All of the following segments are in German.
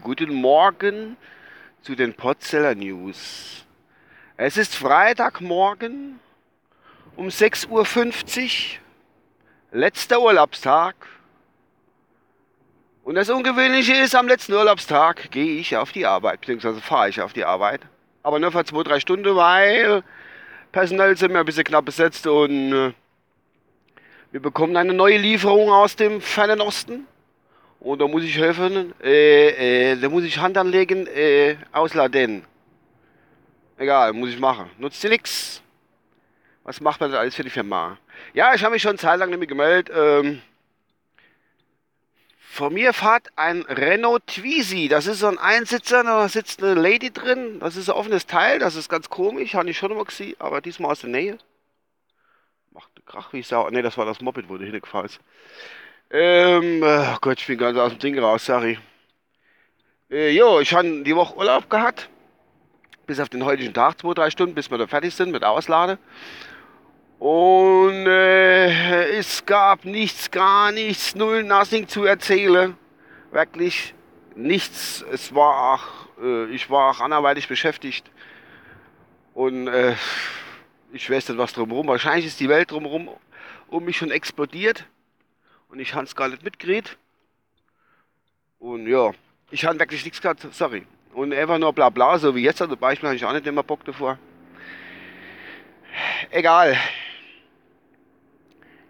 Guten Morgen zu den Potzeller News. Es ist Freitagmorgen um 6.50 Uhr, letzter Urlaubstag. Und das Ungewöhnliche ist, am letzten Urlaubstag gehe ich auf die Arbeit, beziehungsweise fahre ich auf die Arbeit. Aber nur für zwei, drei Stunden, weil personell sind wir ein bisschen knapp besetzt und wir bekommen eine neue Lieferung aus dem fernen Osten. Und da muss ich helfen, äh, äh, da muss ich Hand anlegen, äh, ausladen. Egal, muss ich machen. Nutzt dir nichts. Was macht man denn alles für die Firma? Ja, ich habe mich schon zeitlang nicht mehr gemeldet. Ähm, vor mir fährt ein Renault Twizy. Das ist so ein Einsitzer, da sitzt eine Lady drin. Das ist ein offenes Teil, das ist ganz komisch, habe ich schon mal gesehen, aber diesmal aus der Nähe. Macht Krach wie Sau. Ne, das war das Moped, wo du hingefahren ist. Ähm, oh Gott, ich bin ganz aus dem Ding raus, sorry. Äh, jo, ich habe die Woche Urlaub gehabt. Bis auf den heutigen Tag, zwei, drei Stunden, bis wir da fertig sind mit Auslade. Und äh, es gab nichts, gar nichts, null, nothing zu erzählen. Wirklich nichts. Es war auch, äh, ich war auch anderweitig beschäftigt. Und äh, ich weiß nicht was drumherum. Wahrscheinlich ist die Welt drumherum um mich schon explodiert. Und ich habe es gar nicht mitgekriegt. Und ja, ich habe wirklich nichts gehabt, sorry. Und einfach nur bla bla, so wie jetzt zum Beispiel, habe ich auch nicht immer Bock davor. Egal.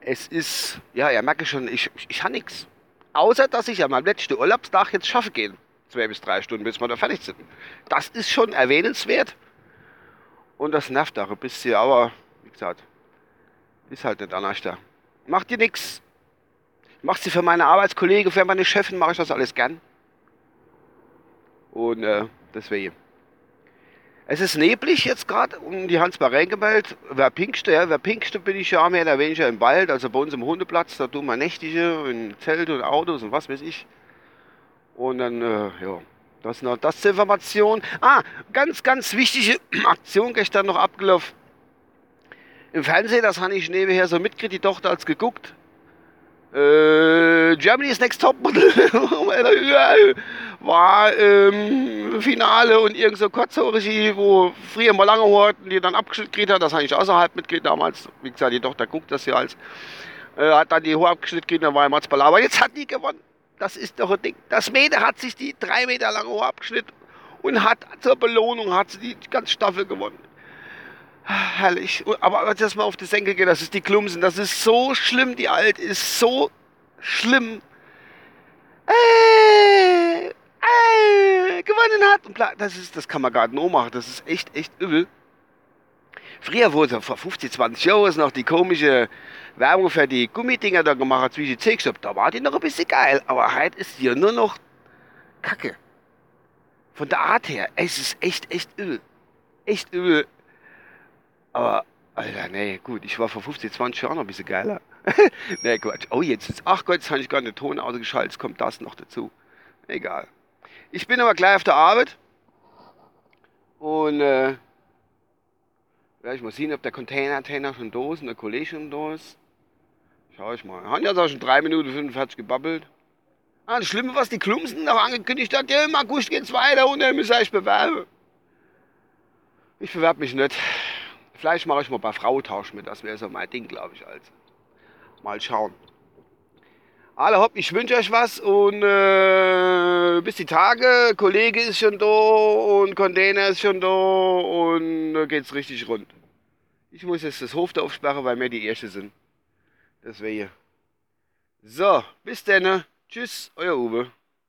Es ist, ja, ihr merkt schon, ich, ich habe nichts. Außer, dass ich meinem letzten Urlaubstag jetzt schaffe gehen. Zwei bis drei Stunden, bis wir da fertig sind. Das ist schon erwähnenswert. Und das nervt auch ein bisschen, aber wie gesagt, ist halt nicht anders da. Macht dir nichts. Macht sie für meine Arbeitskollegen, für meine Chefin, mache ich das alles gern. Und äh, deswegen. Es ist neblig jetzt gerade und die Hans bei gemeldet. Wer pinkste, ja, wer pinkste bin ich ja mehr oder weniger im Wald, also bei uns im Hundeplatz, da tun wir nächtige in Zelte und Autos und was weiß ich. Und dann, äh, ja, das noch das zur Information. Ah, ganz, ganz wichtige Aktion gestern noch abgelaufen. Im Fernsehen, das habe ich nebenher so mitgekriegt, die Tochter hat geguckt. Äh, Germany's Next Topmodel war ähm, Finale und irgend so kurzhörig, wo früher mal lange hatten, die dann abgeschnitten gekriegt hat. Das habe ich außerhalb mitgekriegt damals. Wie gesagt, die Tochter guckt das ja als. Äh, hat dann die Hohe abgeschnitten gekriegt, dann war er Matzball. Aber jetzt hat die gewonnen. Das ist doch ein Ding. Das Mädel hat sich die drei Meter lange Ohr abgeschnitten und hat zur Belohnung hat sie die ganze Staffel gewonnen. Herrlich. Aber als das mal auf die Senkel geht, das ist die Klumsen. Das ist so schlimm. Die Alt ist so schlimm. Äh, äh, gewonnen hat. Und das, ist, das kann man gar nicht machen. Das ist echt, echt übel. Früher wurde vor 50, 20 Jahren noch die komische Werbung für die Gummidinger da gemacht, zwischen C-Stop. Da war die noch ein bisschen geil. Aber heute ist die nur noch Kacke. Von der Art her, es ist echt, echt übel. Echt übel. Aber, Alter, nee, gut, ich war vor 50, 20 Jahren noch ein bisschen geiler. nee, Quatsch. Oh, jetzt ist, ach Gott, jetzt habe ich gar einen Ton ausgeschaltet, jetzt kommt das noch dazu. Egal. Ich bin aber gleich auf der Arbeit. Und, äh, ja, ich muss sehen, ob der Container-Antenna schon da ist und der Kollege schon da ist. Schau ich mal. Haben jetzt auch schon 3 Minuten 45 gebabbelt. Ah, das Schlimme, was die Klumsen noch angekündigt hat, ja, im August geht's weiter und er muss sich bewerben. Ich bewerbe mich nicht. Vielleicht mache ich mal bei Frautausch mit, das wäre so mein Ding, glaube ich. Also. Mal schauen. Alle hopp, ich wünsche euch was und äh, bis die Tage. Kollege ist schon da und Container ist schon da und da geht's richtig rund. Ich muss jetzt das Hof da aufsperren, weil wir die Erste sind. Das wäre hier. So, bis dann. Tschüss, euer Uwe.